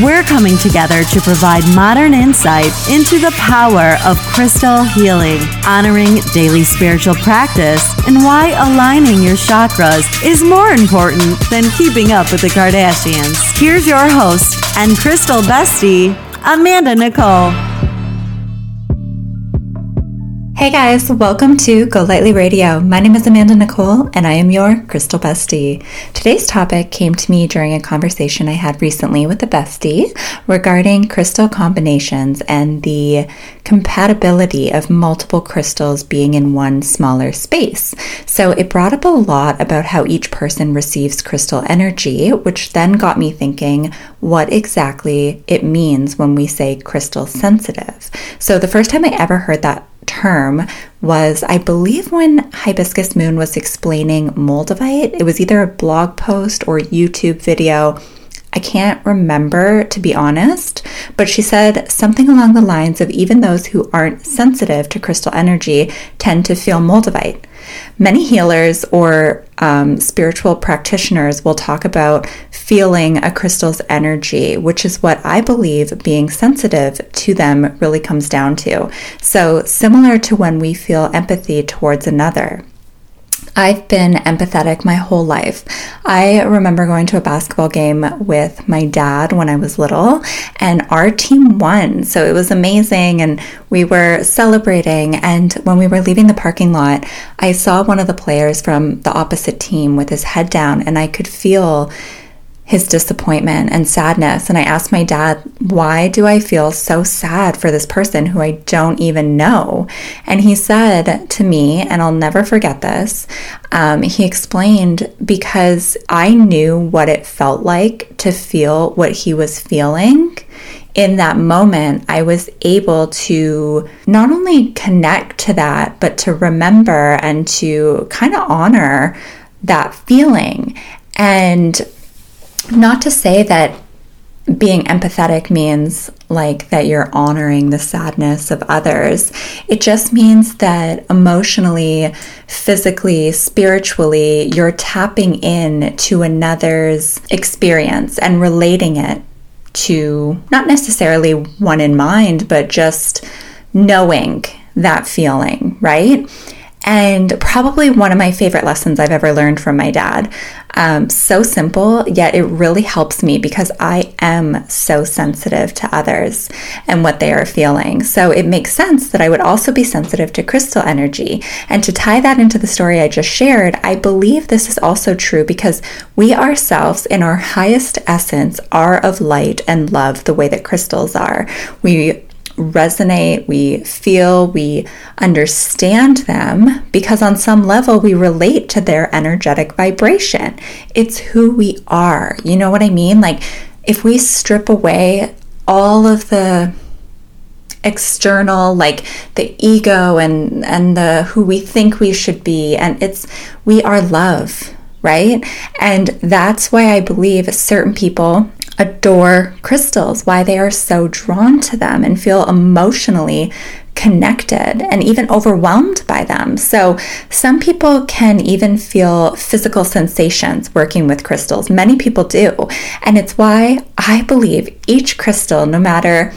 We're coming together to provide modern insight into the power of crystal healing, honoring daily spiritual practice, and why aligning your chakras is more important than keeping up with the Kardashians. Here's your host and crystal bestie, Amanda Nicole. Hey guys, welcome to Go Lightly Radio. My name is Amanda Nicole and I am your crystal bestie. Today's topic came to me during a conversation I had recently with a bestie regarding crystal combinations and the compatibility of multiple crystals being in one smaller space. So it brought up a lot about how each person receives crystal energy, which then got me thinking what exactly it means when we say crystal sensitive. So the first time I ever heard that term was, I believe, when Hibiscus Moon was explaining Moldavite. It was either a blog post or YouTube video. I can't remember, to be honest, but she said something along the lines of even those who aren't sensitive to crystal energy tend to feel Moldavite. Many healers or um, spiritual practitioners will talk about feeling a crystal's energy, which is what I believe being sensitive to them really comes down to. So, similar to when we feel empathy towards another. I've been empathetic my whole life. I remember going to a basketball game with my dad when I was little, and our team won. So it was amazing, and we were celebrating. And when we were leaving the parking lot, I saw one of the players from the opposite team with his head down, and I could feel his disappointment and sadness. And I asked my dad, Why do I feel so sad for this person who I don't even know? And he said to me, and I'll never forget this, um, he explained, Because I knew what it felt like to feel what he was feeling. In that moment, I was able to not only connect to that, but to remember and to kind of honor that feeling. And not to say that being empathetic means like that you're honoring the sadness of others. It just means that emotionally, physically, spiritually, you're tapping in to another's experience and relating it to not necessarily one in mind, but just knowing that feeling, right? And probably one of my favorite lessons I've ever learned from my dad. Um, so simple, yet it really helps me because I am so sensitive to others and what they are feeling. So it makes sense that I would also be sensitive to crystal energy. And to tie that into the story I just shared, I believe this is also true because we ourselves, in our highest essence, are of light and love the way that crystals are. We resonate, we feel, we understand them because on some level we relate to their energetic vibration. It's who we are. You know what I mean? Like if we strip away all of the external like the ego and and the who we think we should be and it's we are love right and that's why i believe certain people adore crystals, why they are so drawn to them and feel emotionally connected and even overwhelmed by them. So, some people can even feel physical sensations working with crystals. Many people do. And it's why I believe each crystal, no matter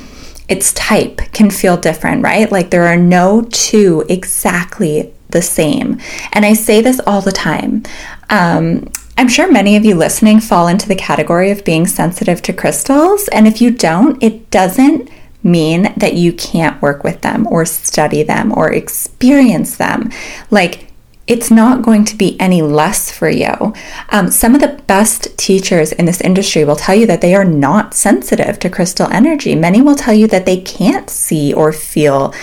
its type, can feel different, right? Like there are no two exactly the same. And I say this all the time. Um, I'm sure many of you listening fall into the category of being sensitive to crystals. And if you don't, it doesn't mean that you can't work with them or study them or experience them. Like, it's not going to be any less for you. Um, some of the best teachers in this industry will tell you that they are not sensitive to crystal energy. Many will tell you that they can't see or feel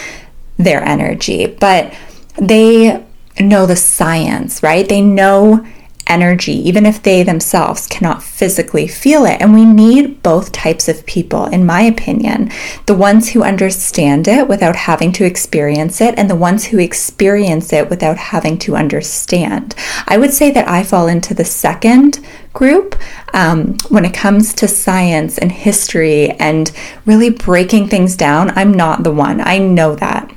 their energy, but they know the science, right? They know energy, even if they themselves cannot physically feel it. And we need both types of people, in my opinion the ones who understand it without having to experience it, and the ones who experience it without having to understand. I would say that I fall into the second group um, when it comes to science and history and really breaking things down. I'm not the one, I know that.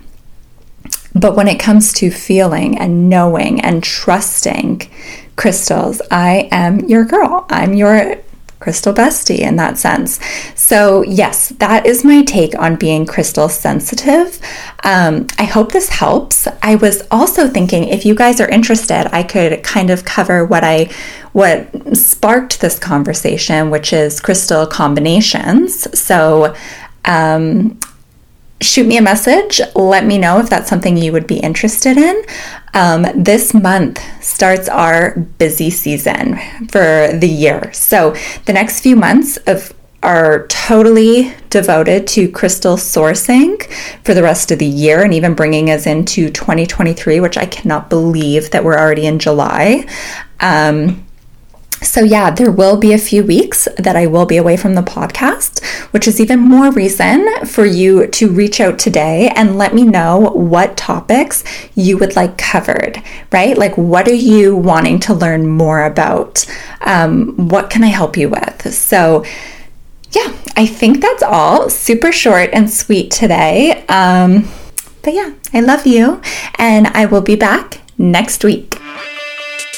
But when it comes to feeling and knowing and trusting crystals, I am your girl. I'm your crystal bestie in that sense. So, yes, that is my take on being crystal sensitive. Um, I hope this helps. I was also thinking if you guys are interested, I could kind of cover what I what sparked this conversation, which is crystal combinations. So, um, shoot me a message. Let me know if that's something you would be interested in. Um, this month starts our busy season for the year. So the next few months of are totally devoted to crystal sourcing for the rest of the year and even bringing us into 2023, which I cannot believe that we're already in July. Um, so, yeah, there will be a few weeks that I will be away from the podcast, which is even more reason for you to reach out today and let me know what topics you would like covered, right? Like, what are you wanting to learn more about? Um, what can I help you with? So, yeah, I think that's all. Super short and sweet today. Um, but yeah, I love you, and I will be back next week.